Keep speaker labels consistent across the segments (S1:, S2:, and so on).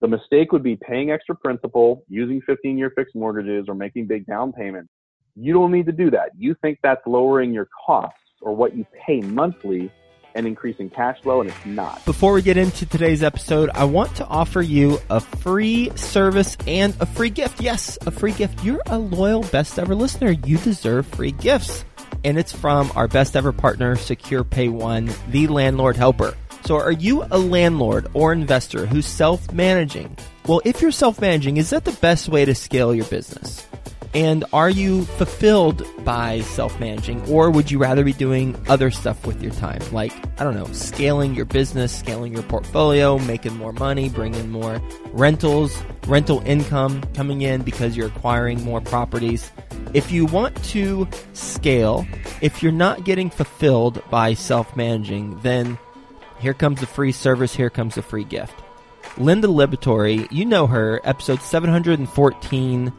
S1: The mistake would be paying extra principal, using 15 year fixed mortgages, or making big down payments. You don't need to do that. You think that's lowering your costs or what you pay monthly and increasing cash flow, and it's not.
S2: Before we get into today's episode, I want to offer you a free service and a free gift. Yes, a free gift. You're a loyal best ever listener. You deserve free gifts. And it's from our best ever partner, Secure Pay One, the landlord helper. So are you a landlord or investor who's self-managing? Well, if you're self-managing, is that the best way to scale your business? And are you fulfilled by self-managing or would you rather be doing other stuff with your time? Like, I don't know, scaling your business, scaling your portfolio, making more money, bringing more rentals, rental income coming in because you're acquiring more properties. If you want to scale, if you're not getting fulfilled by self-managing, then here comes a free service, here comes a free gift. Linda Liberatore, you know her, episode 714.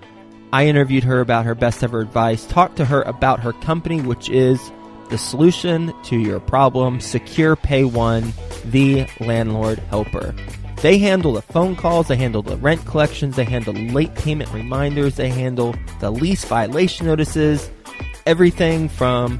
S2: I interviewed her about her best ever advice, talked to her about her company, which is the solution to your problem, Secure Pay One, the landlord helper. They handle the phone calls, they handle the rent collections, they handle late payment reminders, they handle the lease violation notices, everything from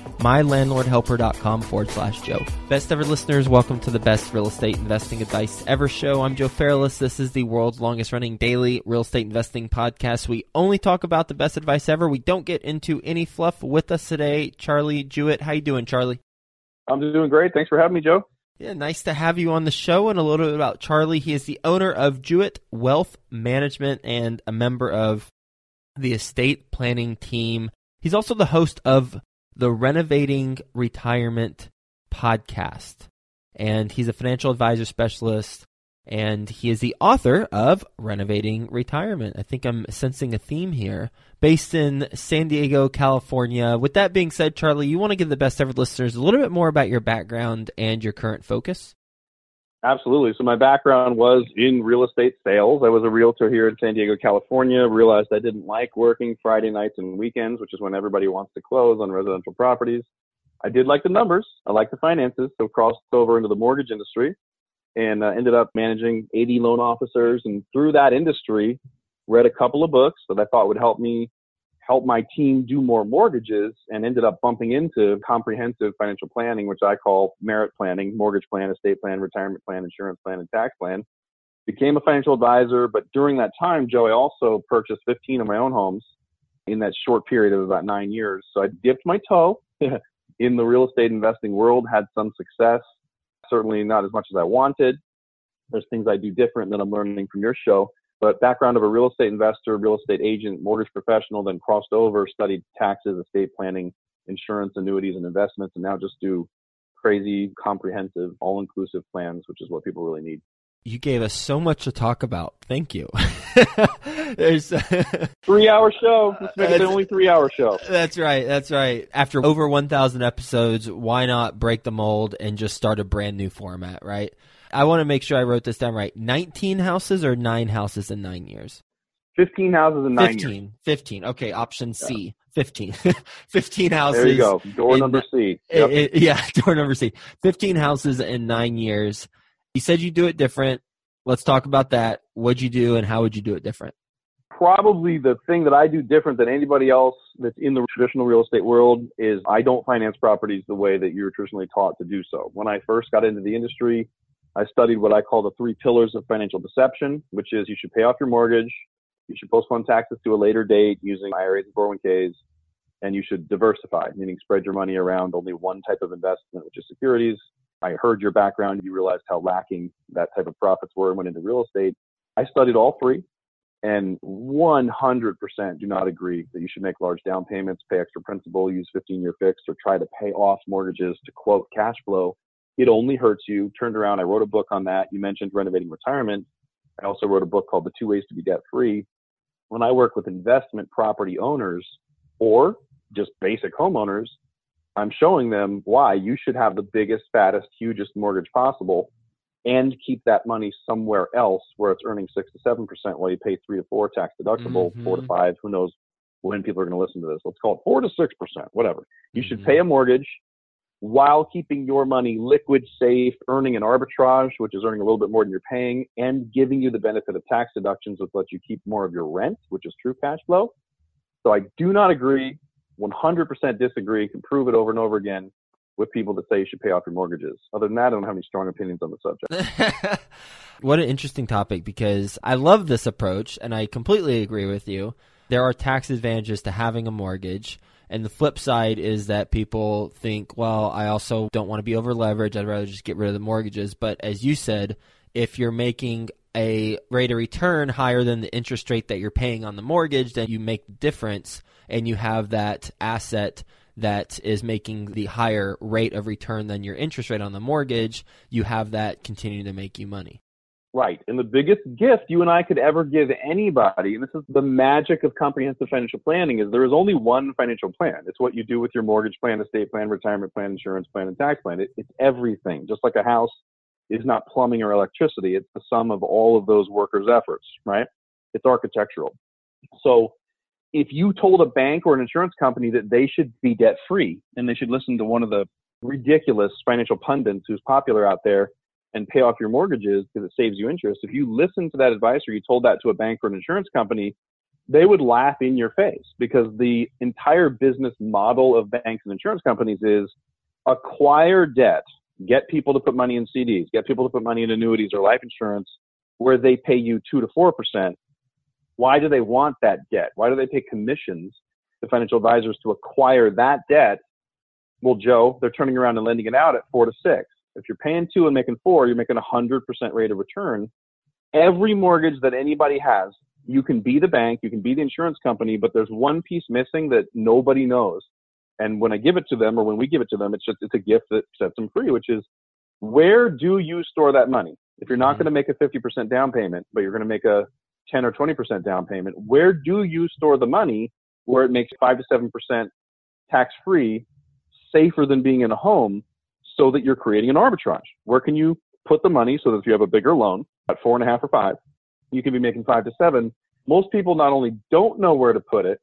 S2: mylandlordhelper.com forward slash Joe. Best ever listeners, welcome to the best real estate investing advice ever show. I'm Joe Fairless. This is the world's longest running daily real estate investing podcast. We only talk about the best advice ever. We don't get into any fluff with us today. Charlie Jewett. How you doing, Charlie?
S1: I'm doing great. Thanks for having me, Joe.
S2: Yeah, nice to have you on the show and a little bit about Charlie. He is the owner of Jewett Wealth Management and a member of the estate planning team. He's also the host of the Renovating Retirement podcast. And he's a financial advisor specialist and he is the author of Renovating Retirement. I think I'm sensing a theme here. Based in San Diego, California. With that being said, Charlie, you want to give the best ever listeners a little bit more about your background and your current focus?
S1: Absolutely. So my background was in real estate sales. I was a realtor here in San Diego, California. Realized I didn't like working Friday nights and weekends, which is when everybody wants to close on residential properties. I did like the numbers. I like the finances. So crossed over into the mortgage industry and uh, ended up managing 80 loan officers. And through that industry, read a couple of books that I thought would help me help my team do more mortgages and ended up bumping into comprehensive financial planning, which I call merit planning, mortgage plan, estate plan, retirement plan, insurance plan, and tax plan. Became a financial advisor, but during that time, Joey also purchased 15 of my own homes in that short period of about nine years. So I dipped my toe in the real estate investing world, had some success, certainly not as much as I wanted. There's things I do different that I'm learning from your show but background of a real estate investor, real estate agent, mortgage professional, then crossed over, studied taxes, estate planning, insurance, annuities, and investments, and now just do crazy, comprehensive, all-inclusive plans, which is what people really need.
S2: You gave us so much to talk about. Thank you. There's
S1: three-hour show. Let's make it only three-hour show.
S2: That's right. That's right. After over 1,000 episodes, why not break the mold and just start a brand new format, right? I want to make sure I wrote this down right. 19 houses or nine houses in nine years?
S1: 15 houses in nine
S2: 15, years. 15. Okay, option C. Yeah. 15. 15 houses.
S1: There you go. Door in, number C.
S2: Yep. It, it, yeah, door number C. 15 houses in nine years. You said you do it different. Let's talk about that. What'd you do and how would you do it different?
S1: Probably the thing that I do different than anybody else that's in the traditional real estate world is I don't finance properties the way that you're traditionally taught to do so. When I first got into the industry, I studied what I call the three pillars of financial deception, which is you should pay off your mortgage, you should postpone taxes to a later date using IRAs and 401ks, and you should diversify, meaning spread your money around only one type of investment, which is securities. I heard your background. You realized how lacking that type of profits were and went into real estate. I studied all three and 100% do not agree that you should make large down payments, pay extra principal, use 15 year fixed, or try to pay off mortgages to quote cash flow. It only hurts you. Turned around, I wrote a book on that. You mentioned renovating retirement. I also wrote a book called The Two Ways to Be Debt Free. When I work with investment property owners or just basic homeowners, I'm showing them why you should have the biggest, fattest, hugest mortgage possible and keep that money somewhere else where it's earning six to seven percent while you pay three to four tax deductible, mm-hmm. four to five. Who knows when people are going to listen to this? Let's call it four to six percent, whatever. You mm-hmm. should pay a mortgage while keeping your money liquid, safe, earning an arbitrage, which is earning a little bit more than you're paying, and giving you the benefit of tax deductions, which lets you keep more of your rent, which is true cash flow. So I do not agree, 100% disagree, can prove it over and over again with people that say you should pay off your mortgages. Other than that, I don't have any strong opinions on the subject.
S2: what an interesting topic because I love this approach and I completely agree with you. There are tax advantages to having a mortgage. And the flip side is that people think, well, I also don't want to be over leveraged. I'd rather just get rid of the mortgages. But as you said, if you're making a rate of return higher than the interest rate that you're paying on the mortgage, then you make the difference and you have that asset that is making the higher rate of return than your interest rate on the mortgage, you have that continuing to make you money.
S1: Right. And the biggest gift you and I could ever give anybody, and this is the magic of comprehensive financial planning, is there is only one financial plan. It's what you do with your mortgage plan, estate plan, retirement plan, insurance plan, and tax plan. It, it's everything. Just like a house is not plumbing or electricity, it's the sum of all of those workers' efforts, right? It's architectural. So if you told a bank or an insurance company that they should be debt free and they should listen to one of the ridiculous financial pundits who's popular out there and pay off your mortgages because it saves you interest, if you listened to that advice or you told that to a bank or an insurance company, they would laugh in your face because the entire business model of banks and insurance companies is acquire debt, get people to put money in CDs, get people to put money in annuities or life insurance where they pay you two to four percent why do they want that debt? Why do they pay commissions to financial advisors to acquire that debt? Well, Joe, they're turning around and lending it out at four to six. If you're paying two and making four, you're making a hundred percent rate of return. Every mortgage that anybody has, you can be the bank, you can be the insurance company, but there's one piece missing that nobody knows. And when I give it to them or when we give it to them, it's just, it's a gift that sets them free, which is where do you store that money? If you're not mm-hmm. going to make a 50% down payment, but you're going to make a 10 or 20% down payment, where do you store the money where it makes 5 to 7% tax free, safer than being in a home, so that you're creating an arbitrage? Where can you put the money so that if you have a bigger loan at four and a half or five, you can be making five to seven? Most people not only don't know where to put it,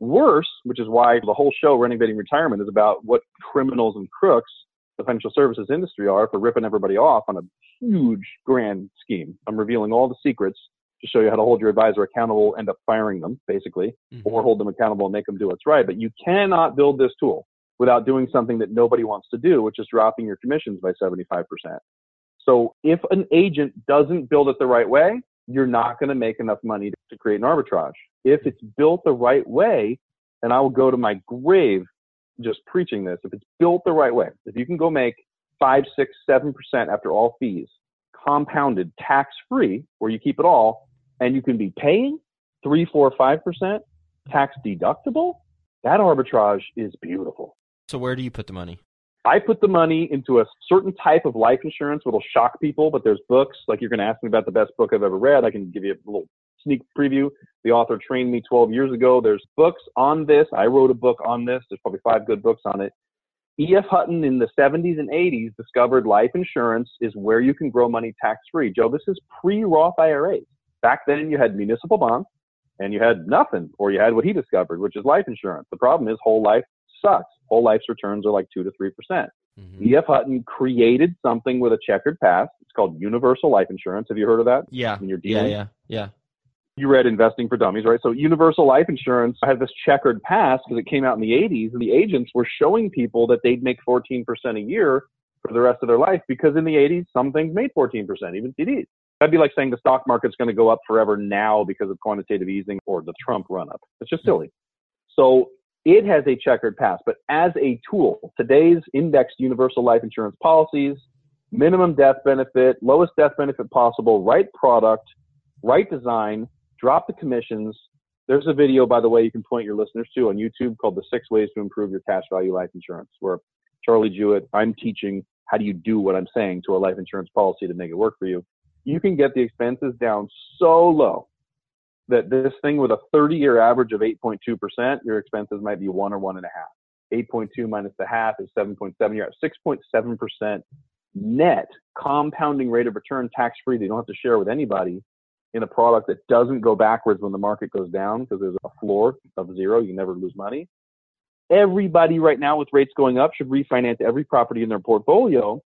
S1: worse, which is why the whole show, Renovating Retirement, is about what criminals and crooks the financial services industry are for ripping everybody off on a huge grand scheme. I'm revealing all the secrets to show you how to hold your advisor accountable, end up firing them, basically, mm-hmm. or hold them accountable and make them do what's right. But you cannot build this tool without doing something that nobody wants to do, which is dropping your commissions by 75%. So if an agent doesn't build it the right way, you're not going to make enough money to create an arbitrage. If it's built the right way, and I will go to my grave just preaching this, if it's built the right way, if you can go make five, six, seven percent after all fees, compounded tax free, where you keep it all, and you can be paying three, four, five percent tax deductible, that arbitrage is beautiful.
S2: So where do you put the money?
S1: I put the money into a certain type of life insurance which will shock people, but there's books, like you're going to ask me about the best book I've ever read. I can give you a little sneak preview. The author trained me 12 years ago. There's books on this. I wrote a book on this. There's probably five good books on it. E.F. Hutton in the 70s and 80s discovered life insurance is where you can grow money tax free. Joe, this is pre Roth IRAs. Back then, you had municipal bonds and you had nothing, or you had what he discovered, which is life insurance. The problem is whole life sucks. Whole life's returns are like 2 to 3%. percent mm hmm E.F. Hutton created something with a checkered past. It's called universal life insurance. Have you heard of that?
S2: Yeah. When you're dealing? Yeah, yeah, yeah.
S1: You read Investing for Dummies, right? So universal life insurance had this checkered past because it came out in the 80s, and the agents were showing people that they'd make 14% a year for the rest of their life because in the 80s, some things made 14%, even CDs. That'd be like saying the stock market's going to go up forever now because of quantitative easing or the Trump run up. It's just silly. So it has a checkered past, but as a tool, today's indexed universal life insurance policies, minimum death benefit, lowest death benefit possible, right product, right design, drop the commissions. There's a video, by the way, you can point your listeners to on YouTube called The Six Ways to Improve Your Cash Value Life Insurance, where Charlie Jewett, I'm teaching how do you do what I'm saying to a life insurance policy to make it work for you. You can get the expenses down so low that this thing with a 30 year average of 8.2%, your expenses might be one or one and a half. 8.2 minus the half is 7.7. You're at 6.7% net compounding rate of return tax free that you don't have to share with anybody in a product that doesn't go backwards when the market goes down because there's a floor of zero. You never lose money. Everybody right now with rates going up should refinance every property in their portfolio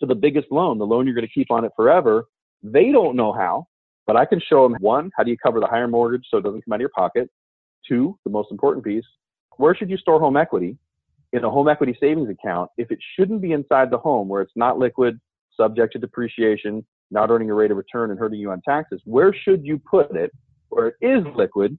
S1: to the biggest loan, the loan you're going to keep on it forever. They don't know how, but I can show them one, how do you cover the higher mortgage so it doesn't come out of your pocket? Two, the most important piece, where should you store home equity? In a home equity savings account, if it shouldn't be inside the home where it's not liquid, subject to depreciation, not earning a rate of return and hurting you on taxes, where should you put it where it is liquid,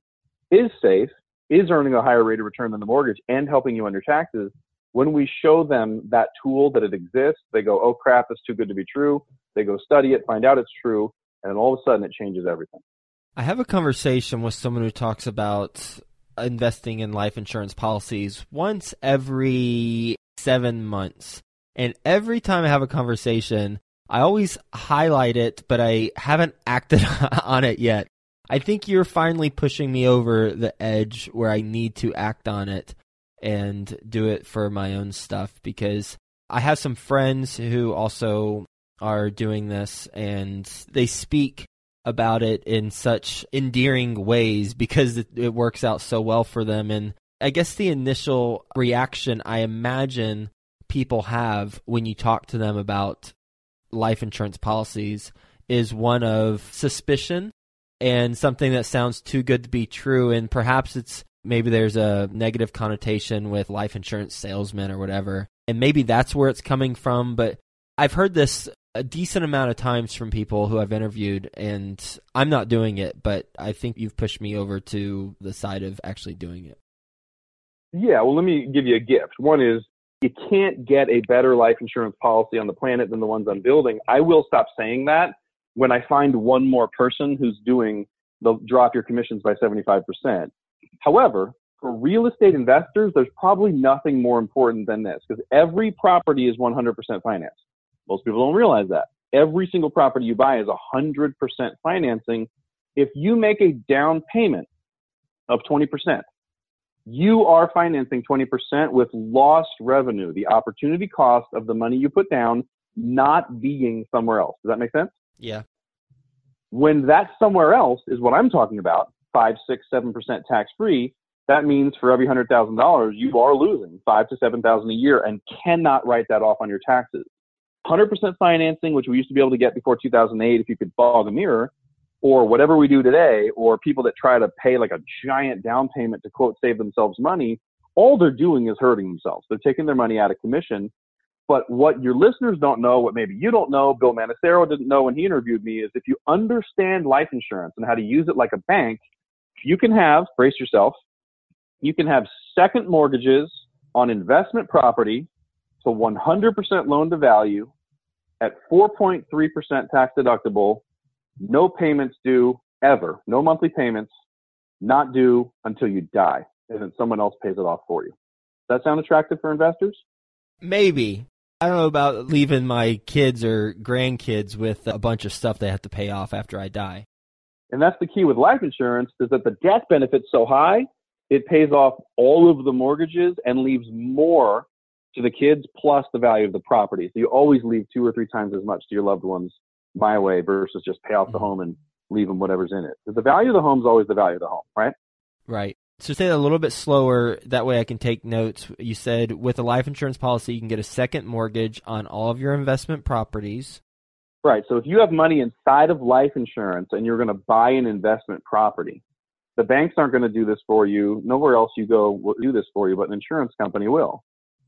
S1: is safe, is earning a higher rate of return than the mortgage and helping you on your taxes? When we show them that tool that it exists, they go, oh crap, it's too good to be true. They go study it, find out it's true, and all of a sudden it changes everything.
S2: I have a conversation with someone who talks about investing in life insurance policies once every seven months. And every time I have a conversation, I always highlight it, but I haven't acted on it yet. I think you're finally pushing me over the edge where I need to act on it and do it for my own stuff because I have some friends who also are doing this and they speak about it in such endearing ways because it, it works out so well for them. And I guess the initial reaction I imagine people have when you talk to them about life insurance policies is one of suspicion and something that sounds too good to be true. And perhaps it's maybe there's a negative connotation with life insurance salesmen or whatever. And maybe that's where it's coming from. But I've heard this a decent amount of times from people who I've interviewed, and I'm not doing it, but I think you've pushed me over to the side of actually doing it.
S1: Yeah, well, let me give you a gift. One is you can't get a better life insurance policy on the planet than the ones I'm building. I will stop saying that when I find one more person who's doing the drop your commissions by 75%. However, for real estate investors, there's probably nothing more important than this because every property is 100% financed. Most people don't realize that. Every single property you buy is 100% financing. If you make a down payment of 20%, you are financing 20% with lost revenue, the opportunity cost of the money you put down not being somewhere else. Does that make sense?
S2: Yeah.
S1: When that somewhere else is what I'm talking about, five, six, seven percent tax free, that means for every hundred thousand dollars, you are losing five to seven thousand a year and cannot write that off on your taxes. 100% financing, which we used to be able to get before 2008 if you could fog a mirror, or whatever we do today, or people that try to pay like a giant down payment to quote save themselves money, all they're doing is hurting themselves. They're taking their money out of commission. But what your listeners don't know, what maybe you don't know, Bill Manassero didn't know when he interviewed me, is if you understand life insurance and how to use it like a bank, you can have, brace yourself, you can have second mortgages on investment property to 100% loan to value at 4.3% tax deductible, no payments due ever, no monthly payments, not due until you die, and then someone else pays it off for you. Does that sound attractive for investors?
S2: Maybe. I don't know about leaving my kids or grandkids with a bunch of stuff they have to pay off after I die.
S1: And that's the key with life insurance is that the death benefit's so high, it pays off all of the mortgages and leaves more to the kids plus the value of the property. So you always leave two or three times as much to your loved ones my way versus just pay off the mm-hmm. home and leave them whatever's in it. The value of the home is always the value of the home, right?
S2: Right. So say that a little bit slower. That way I can take notes. You said with a life insurance policy, you can get a second mortgage on all of your investment properties.
S1: Right. So if you have money inside of life insurance and you're going to buy an investment property, the banks aren't going to do this for you. Nowhere else you go will do this for you, but an insurance company will.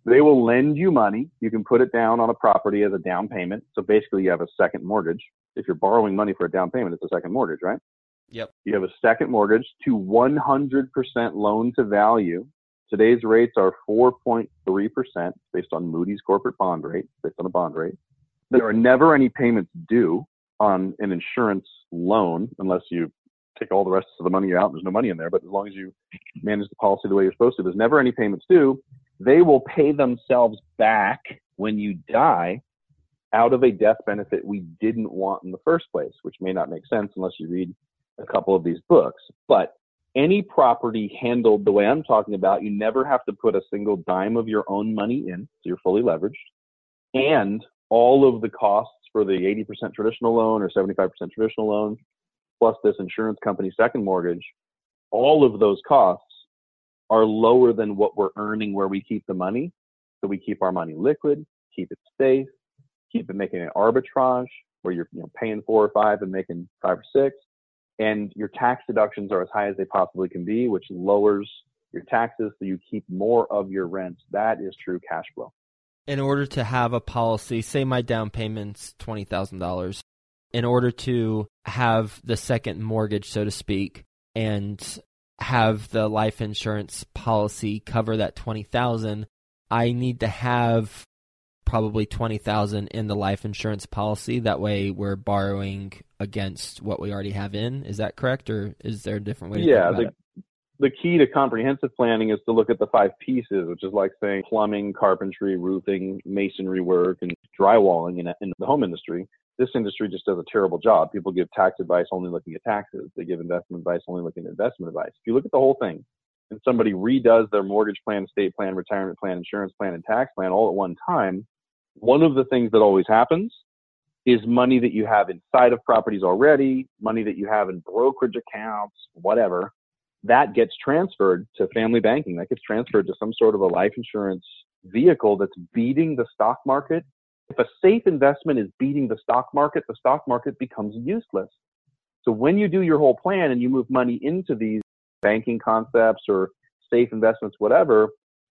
S1: They will lend you money. You can put it down on a property as a down payment. So basically, you have a second mortgage. If you're borrowing money for a down payment, it's a second mortgage, right?
S2: Yep.
S1: You have a second mortgage to 100% loan to value Today's rates are 4.3% based on Moody's corporate bond rate, based on a bond rate. There are never any payments due on an insurance loan unless you take all the rest of the money out. There's no money in there, but as long as you manage the policy the way you're supposed to, there's never any payments due. They will pay themselves back when you die out of a death benefit we didn't want in the first place, which may not make sense unless you read a couple of these books. But any property handled the way I'm talking about, you never have to put a single dime of your own money in, so you're fully leveraged, and all of the costs for the 80% traditional loan or 75% traditional loan, plus this insurance company second mortgage, all of those costs are lower than what we're earning where we keep the money. So we keep our money liquid, keep it safe, keep it making an arbitrage where you're you know, paying four or five and making five or six. And your tax deductions are as high as they possibly can be, which lowers your taxes so you keep more of your rent. That is true cash flow.
S2: In order to have a policy, say my down payment's $20,000, in order to have the second mortgage, so to speak, and have the life insurance policy cover that 20,000, I need to have probably 20,000 in the life insurance policy. That way we're borrowing against what we already have in. Is that correct or is there a different way
S1: yeah
S2: the,
S1: the key to comprehensive planning is to look at the five pieces which is like saying plumbing carpentry roofing masonry work and drywalling in, in the home industry. This industry just does a terrible job. People give tax advice only looking at taxes. They give investment advice only looking at investment advice. If you look at the whole thing and somebody redoes their mortgage plan, estate plan, retirement plan, insurance plan, and tax plan all at one time, one of the things that always happens is money that you have inside of properties already, money that you have in brokerage accounts, whatever, that gets transferred to family banking. That gets transferred to some sort of a life insurance vehicle that's beating the stock market. If a safe investment is beating the stock market, the stock market becomes useless. So when you do your whole plan and you move money into these banking concepts or safe investments, whatever,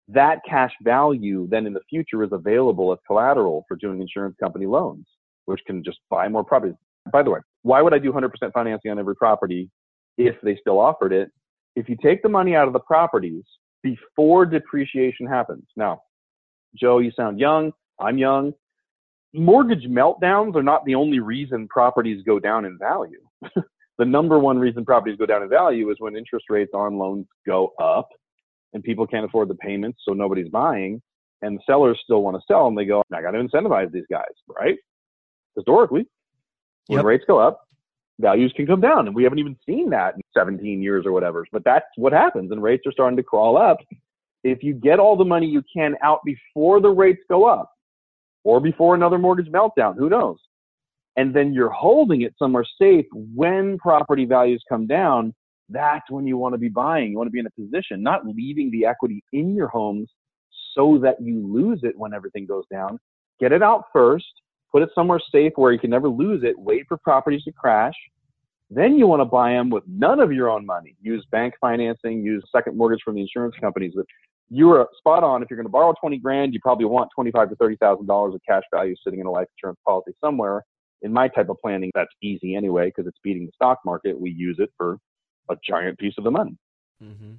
S1: that cash value then in the future is available as collateral for doing insurance company loans, which can just buy more properties. By the way, why would I do 100% financing on every property if they still offered it? If you take the money out of the properties before depreciation happens. Now, Joe, you sound young. I'm young. Mortgage meltdowns are not the only reason properties go down in value. the number one reason properties go down in value is when interest rates on loans go up and people can't afford the payments, so nobody's buying, and the sellers still want to sell, and they go, I got to incentivize these guys, right? Historically, when yep. rates go up, values can come down, and we haven't even seen that in 17 years or whatever. But that's what happens, and rates are starting to crawl up. If you get all the money you can out before the rates go up, or before another mortgage meltdown, who knows? And then you're holding it somewhere safe when property values come down, that's when you want to be buying. You want to be in a position, not leaving the equity in your homes so that you lose it when everything goes down. Get it out first, put it somewhere safe where you can never lose it, wait for properties to crash. Then you want to buy them with none of your own money. Use bank financing, use second mortgage from the insurance companies. But you're spot on. If you're going to borrow 20 grand, you probably want 25 to 30,000 dollars of cash value sitting in a life insurance policy somewhere. In my type of planning, that's easy anyway because it's beating the stock market. We use it for a giant piece of the money.
S2: Mm-hmm.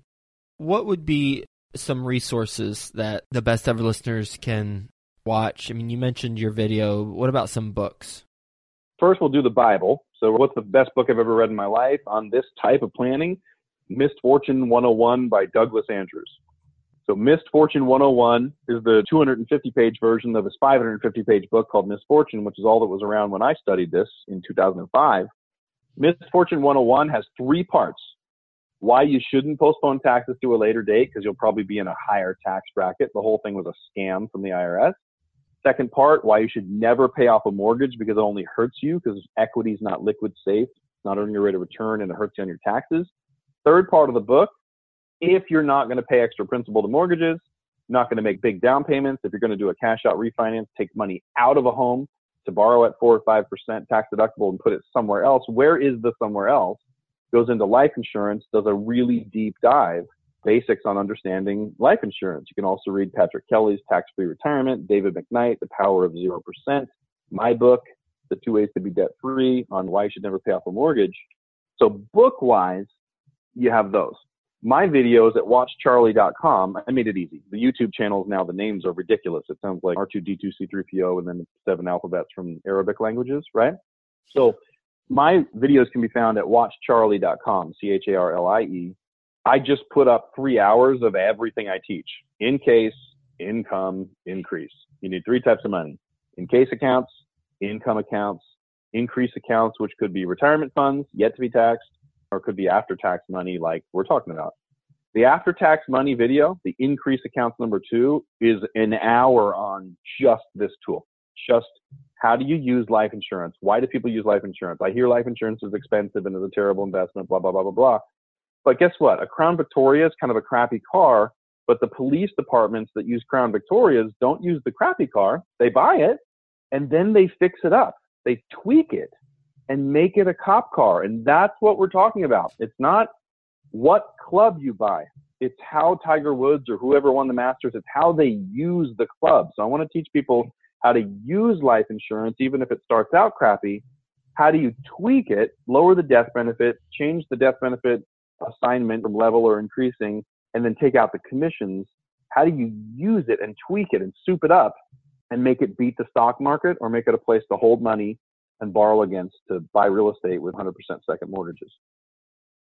S2: What would be some resources that the best ever listeners can watch? I mean, you mentioned your video. What about some books?
S1: First, we'll do the Bible. So, what's the best book I've ever read in my life on this type of planning? Missed Fortune 101 by Douglas Andrews. So, Missed Fortune 101 is the 250 page version of his 550 page book called Missed Fortune, which is all that was around when I studied this in 2005. Missed Fortune 101 has three parts. Why you shouldn't postpone taxes to a later date because you'll probably be in a higher tax bracket. The whole thing was a scam from the IRS. Second part, why you should never pay off a mortgage because it only hurts you because equity is not liquid safe, not earning your rate of return, and it hurts you on your taxes. Third part of the book, if you're not going to pay extra principal to mortgages, not going to make big down payments, if you're going to do a cash out refinance, take money out of a home, to borrow at four or five percent tax deductible and put it somewhere else. Where is the somewhere else? Goes into life insurance, does a really deep dive, basics on understanding life insurance. You can also read Patrick Kelly's Tax Free Retirement, David McKnight, The Power of Zero Percent, my book, The Two Ways to Be Debt Free on why you should never pay off a mortgage. So book wise, you have those. my videos at watchcharlie.com, I made it easy. The YouTube channels now, the names are ridiculous. It sounds like R2D2C3PO and then seven alphabets from Arabic languages, right? So my videos can be found at watchcharlie.com, C-H-A-R-L-I-E. I just put up three hours of everything I teach. In case, income, increase. You need three types of money. In case accounts, income accounts, increase accounts, which could be retirement funds yet to be taxed, or could be after tax money like we're talking about. The after tax money video, the increase accounts number two, is an hour on just this tool. Just how do you use life insurance? Why do people use life insurance? I hear life insurance is expensive and is a terrible investment, blah, blah, blah, blah, blah. But guess what? A Crown Victoria is kind of a crappy car, but the police departments that use Crown Victorias don't use the crappy car. They buy it and then they fix it up. They tweak it and make it a cop car. And that's what we're talking about. It's not what club you buy. It's how Tiger Woods or whoever won the Masters, it's how they use the club. So I want to teach people how to use life insurance, even if it starts out crappy. How do you tweak it, lower the death benefit, change the death benefit assignment from level or increasing, and then take out the commissions? How do you use it and tweak it and soup it up and make it beat the stock market or make it a place to hold money and borrow against to buy real estate with 100% second mortgages.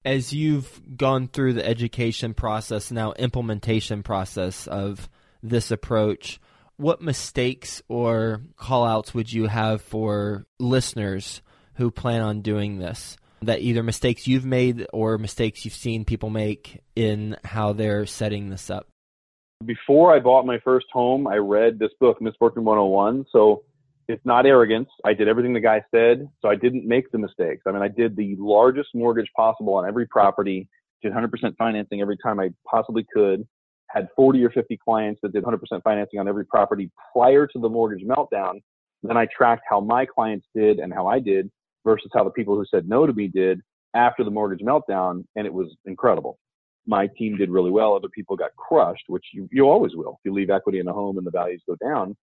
S2: As you've gone through the education process, now implementation process of this approach, what mistakes or callouts would you have for listeners who plan on doing this? That either mistakes you've made or mistakes you've seen people make in how they're setting this up?
S1: Before I bought my first home, I read this book, Missed Fortune 101. So it's not arrogance. I did everything the guy said, so I didn't make the mistakes. I mean, I did the largest mortgage possible on every property, did 100% financing every time I possibly could, had 40 or 50 clients that did 100% financing on every property prior to the mortgage meltdown. Then I tracked how my clients did and how I did versus how the people who said no to me did after the mortgage meltdown, and it was incredible. My team did really well. Other people got crushed, which you, you always will. If you leave equity in a home and the values go down,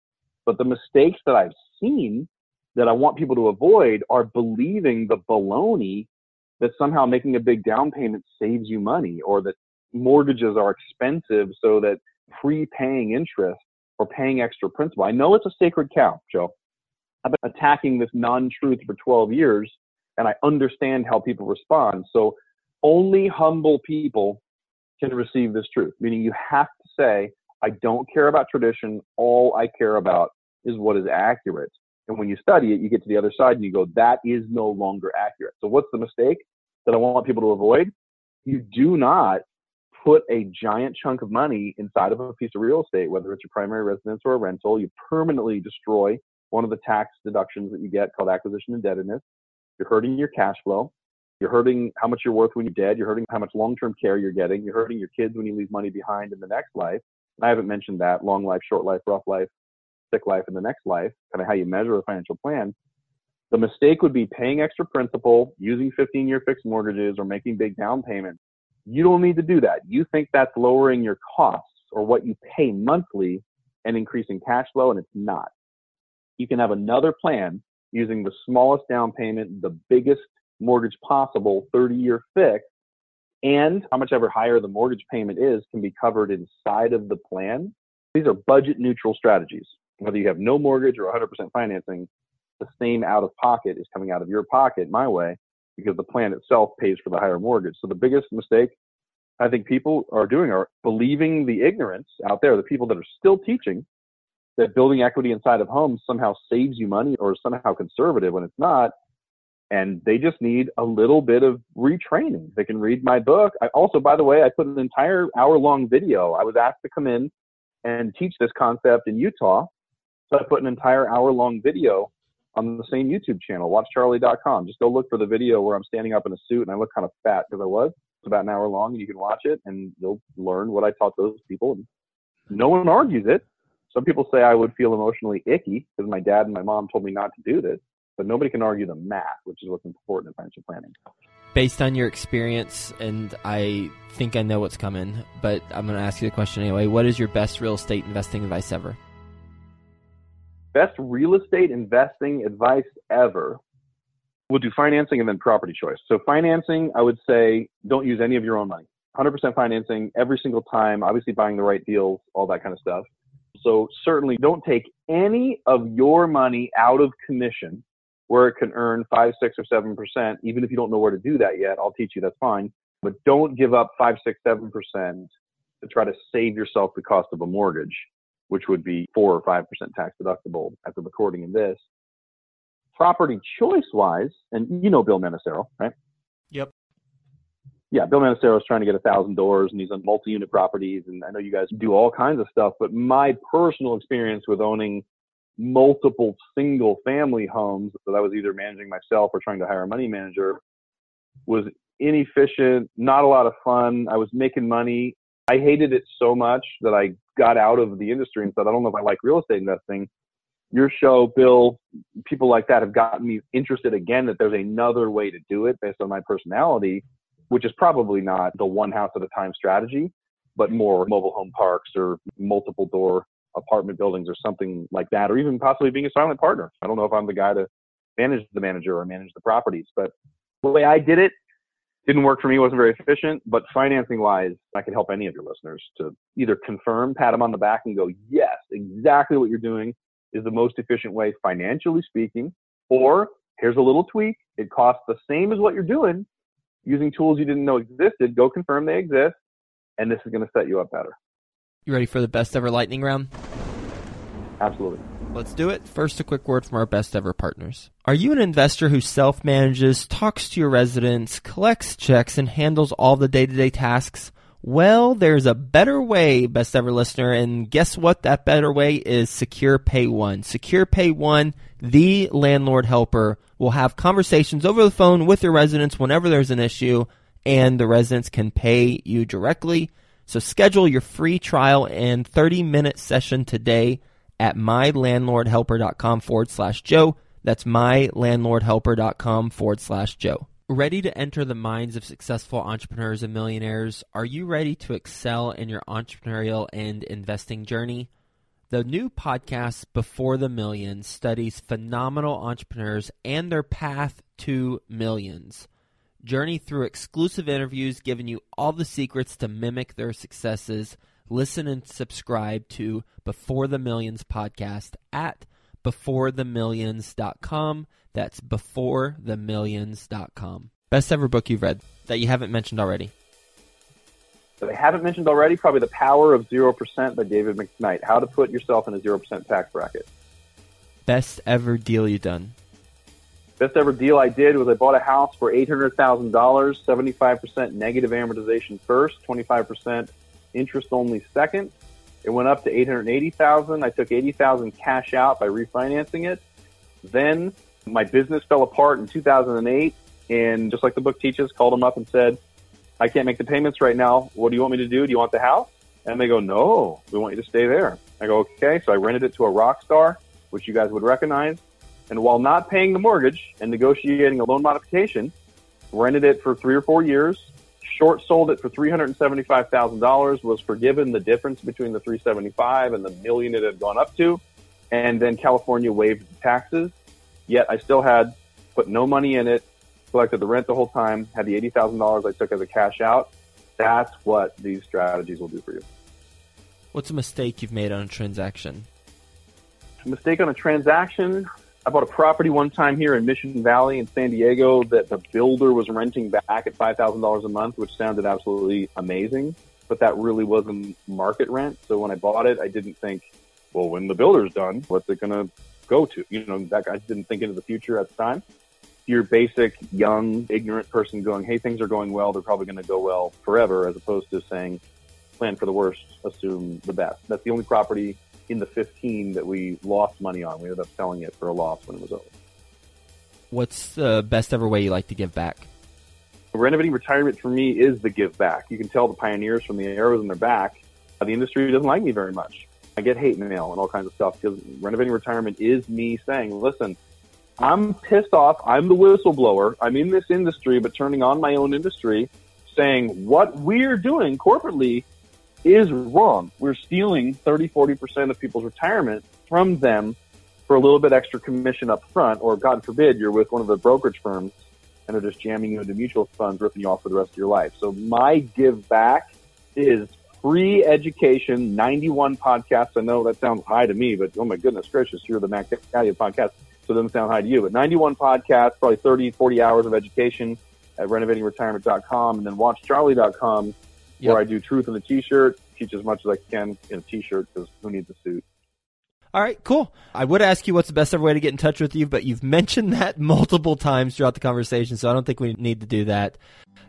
S1: but the mistakes that I've seen that I want people to avoid are believing the baloney that somehow making a big down payment saves you money or that mortgages are expensive so that prepaying interest or paying extra principal. I know it's a sacred cow, Joe. I've been attacking this non-truth for 12 years and I understand how people respond. So only humble people can receive this truth, meaning you have to say, I don't care about tradition. All I care about is what is accurate. And when you study it, you get to the other side and you go, that is no longer accurate. So what's the mistake that I want people to avoid? You do not put a giant chunk of money inside of a piece of real estate, whether it's your primary residence or a rental. You permanently destroy one of the tax deductions that you get called acquisition indebtedness. You're hurting your cash flow. You're hurting how much you're worth when you're dead. You're hurting how much long-term care you're getting. You're hurting your kids when you leave money behind in the next life. I haven't mentioned that long life, short life, rough life, sick life, and the next life, kind of how you measure a financial plan. The mistake would be paying extra principal, using 15 year fixed mortgages, or making big down payments. You don't need to do that. You think that's lowering your costs or what you pay monthly and increasing cash flow, and it's not. You can have another plan using the smallest down payment, the biggest mortgage possible, 30 year fixed, and how much ever higher the mortgage payment is can be covered inside of the plan. These are budget neutral strategies. Whether you have no mortgage or 100% financing, the same out of pocket is coming out of your pocket my way because the plan itself pays for the higher mortgage. So the biggest mistake I think people are doing are believing the ignorance out there, the people that are still teaching that building equity inside of homes somehow saves you money or somehow conservative when it's not and they just need a little bit of retraining. They can read my book. I also, by the way, I put an entire hour long video. I was asked to come in and teach this concept in Utah. So I put an entire hour long video on the same YouTube channel, watchcharlie.com. Just go look for the video where I'm standing up in a suit and I look kind of fat because I was. It's about an hour long and you can watch it and you'll learn what I taught those people. And no one argues it. Some people say I would feel emotionally icky because my dad and my mom told me not to do this but nobody can argue the math, which is what's important in financial planning.
S2: Based on your experience, and I think I know what's coming, but I'm going to ask you the question anyway. What is your best real estate investing advice ever?
S1: Best real estate investing advice ever. We'll do financing and then property choice. So, financing, I would say don't use any of your own money. 100% financing every single time, obviously buying the right deals, all that kind of stuff. So certainly don't take any of your money out of commission where it can earn five, six, or seven percent. Even if you don't know where to do that yet, I'll teach you. That's fine. But don't give up five, six, seven percent to try to save yourself the cost of a mortgage, which would be four or five percent tax deductible at the recording of this. Property choice wise, and you know Bill Manassero, right?
S2: Yep.
S1: Yeah, Bill Manassero is trying to get a thousand doors and he's on multi-unit properties and I know you guys do all kinds of stuff, but my personal experience with owning multiple single family homes that I was either managing myself or trying to hire a money manager was inefficient, not a lot of fun. I was making money. I hated it so much that I got out of the industry and said, I don't know if I like real estate investing. Your show, Bill, people like that have gotten me interested again that there's another way to do it based on my personality, which is probably not the one house at a time strategy, but more mobile home parks or multiple door apartment buildings or something like that, or even possibly being a silent partner. I don't know if I'm the guy to manage the manager or manage the properties, but the way I did it didn't work for me, wasn't very efficient, but financing wise, I can help any of your listeners to either confirm, pat them on the back and go, yes, exactly what you're doing is the most efficient way financially speaking, or here's a little tweak. It costs the same as what you're doing using tools you didn't know existed. Go confirm they exist, and this is going to set you up better.
S2: You ready for the best ever lightning round?
S1: Absolutely.
S2: Let's do it. First, a quick word from our best ever partners. Are you an investor who self manages, talks to your residents, collects checks, and handles all the day to day tasks? Well, there's a better way, best ever listener, and guess what? That better way is Secure Pay One. Secure Pay One, the landlord helper, will have conversations over the phone with your residents whenever there's an issue, and the residents can pay you directly. So schedule your free trial and 30 minute session today at mylandlordhelper.com forward slash Joe. That's mylandlordhelper.com forward slash Joe. Ready to enter the minds of successful entrepreneurs and millionaires? Are you ready to excel in your entrepreneurial and investing journey? The new podcast, Before the Millions, studies phenomenal entrepreneurs and their path to millions. Journey through exclusive interviews, giving you all the secrets to mimic their successes. Listen and subscribe to Before the Millions podcast at beforethemillions.com. That's beforethemillions.com. Best ever book you've read that you haven't mentioned already.
S1: That I haven't mentioned already, probably The Power of 0% by David McKnight. How to put yourself in a 0% tax bracket.
S2: Best ever deal you've done.
S1: Best ever deal I did was I bought a house for $800,000, 75% negative amortization first, 25% interest only second. It went up to 880,000. I took 80,000 cash out by refinancing it. Then my business fell apart in 2008 and just like the book teaches, called them up and said, I can't make the payments right now. What do you want me to do? Do you want the house? And they go, no, we want you to stay there. I go, okay. So I rented it to a rock star, which you guys would recognize. And while not paying the mortgage and negotiating a loan modification, rented it for three or four years, short sold it for $375,000, was forgiven the difference between the 375 and the million it had gone up to. And then California waived the taxes. Yet I still had put no money in it, collected the rent the whole time, had the $80,000 I took as a cash out. That's what these strategies will do for you.
S2: What's a mistake you've made on a transaction?
S1: A mistake on a transaction. I bought a property one time here in Mission Valley in San Diego that the builder was renting back at $5,000 a month, which sounded absolutely amazing, but that really wasn't market rent. So when I bought it, I didn't think, well, when the builder's done, what's it going to go to? You know, that I didn't think into the future at the time. Your basic young, ignorant person going, hey, things are going well. They're probably going to go well forever, as opposed to saying, plan for the worst, assume the best. That's the only property in the 15 that we lost money on. We ended up selling it for a loss when it was over.
S2: What's the best ever way you like to give back?
S1: Renovating retirement for me is the give back. You can tell the pioneers from the arrows in their back. The industry doesn't like me very much. I get hate mail and all kinds of stuff because renovating retirement is me saying, listen, I'm pissed off. I'm the whistleblower. I'm in this industry, but turning on my own industry, saying what we're doing corporately is wrong. We're stealing 30, 40% of people's retirement from them for a little bit extra commission up front, or God forbid, you're with one of the brokerage firms and they're just jamming you into mutual funds, ripping you off for the rest of your life. So my give back is free education, 91 podcasts. I know that sounds high to me, but oh my goodness gracious, you're the Mac Daddy podcast, so it doesn't sound high to you. But 91 podcasts, probably 30, 40 hours of education at renovatingretirement.com and then watchcharlie.com yep. where I do truth in the t-shirt, teach as much as I can in a t-shirt because who needs a suit?
S2: All right, cool. I would ask you what's the best ever way to get in touch with you, but you've mentioned that multiple times throughout the conversation, so I don't think we need to do that.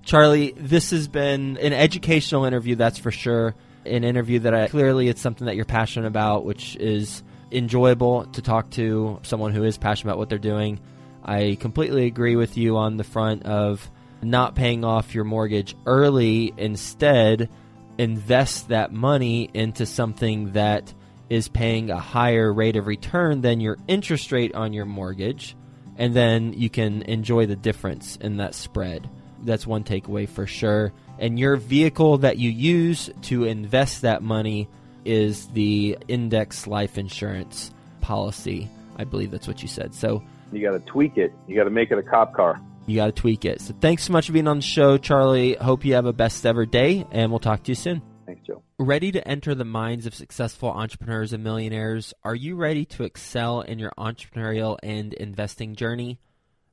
S2: Charlie, this has been an educational interview, that's for sure. An interview that I clearly it's something that you're passionate about, which is enjoyable to talk to someone who is passionate about what they're doing. I completely agree with you on the front of not paying off your mortgage early. Instead, invest that money into something that is paying a higher rate of return than your interest rate on your mortgage, and then you can enjoy the difference in that spread. That's one takeaway for sure. And your vehicle that you use to invest that money is the index life insurance policy. I believe that's what you said. So
S1: you got to tweak it. You got to make it a cop car.
S2: You got to tweak it. So thanks so much for being on the show, Charlie. Hope you have a best ever day, and we'll talk to you soon.
S1: Thanks, Joe.
S2: Ready to enter the minds of successful entrepreneurs and millionaires? Are you ready to excel in your entrepreneurial and investing journey?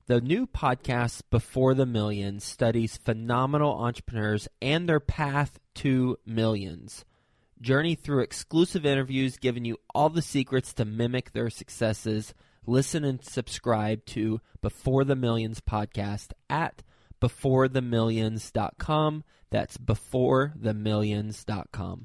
S2: The new podcast, Before the Millions, studies phenomenal entrepreneurs and their path to millions. Journey through exclusive interviews, giving you all the secrets to mimic their successes. Listen and subscribe to Before the Millions podcast at beforethemillions.com. That's beforethemillions.com.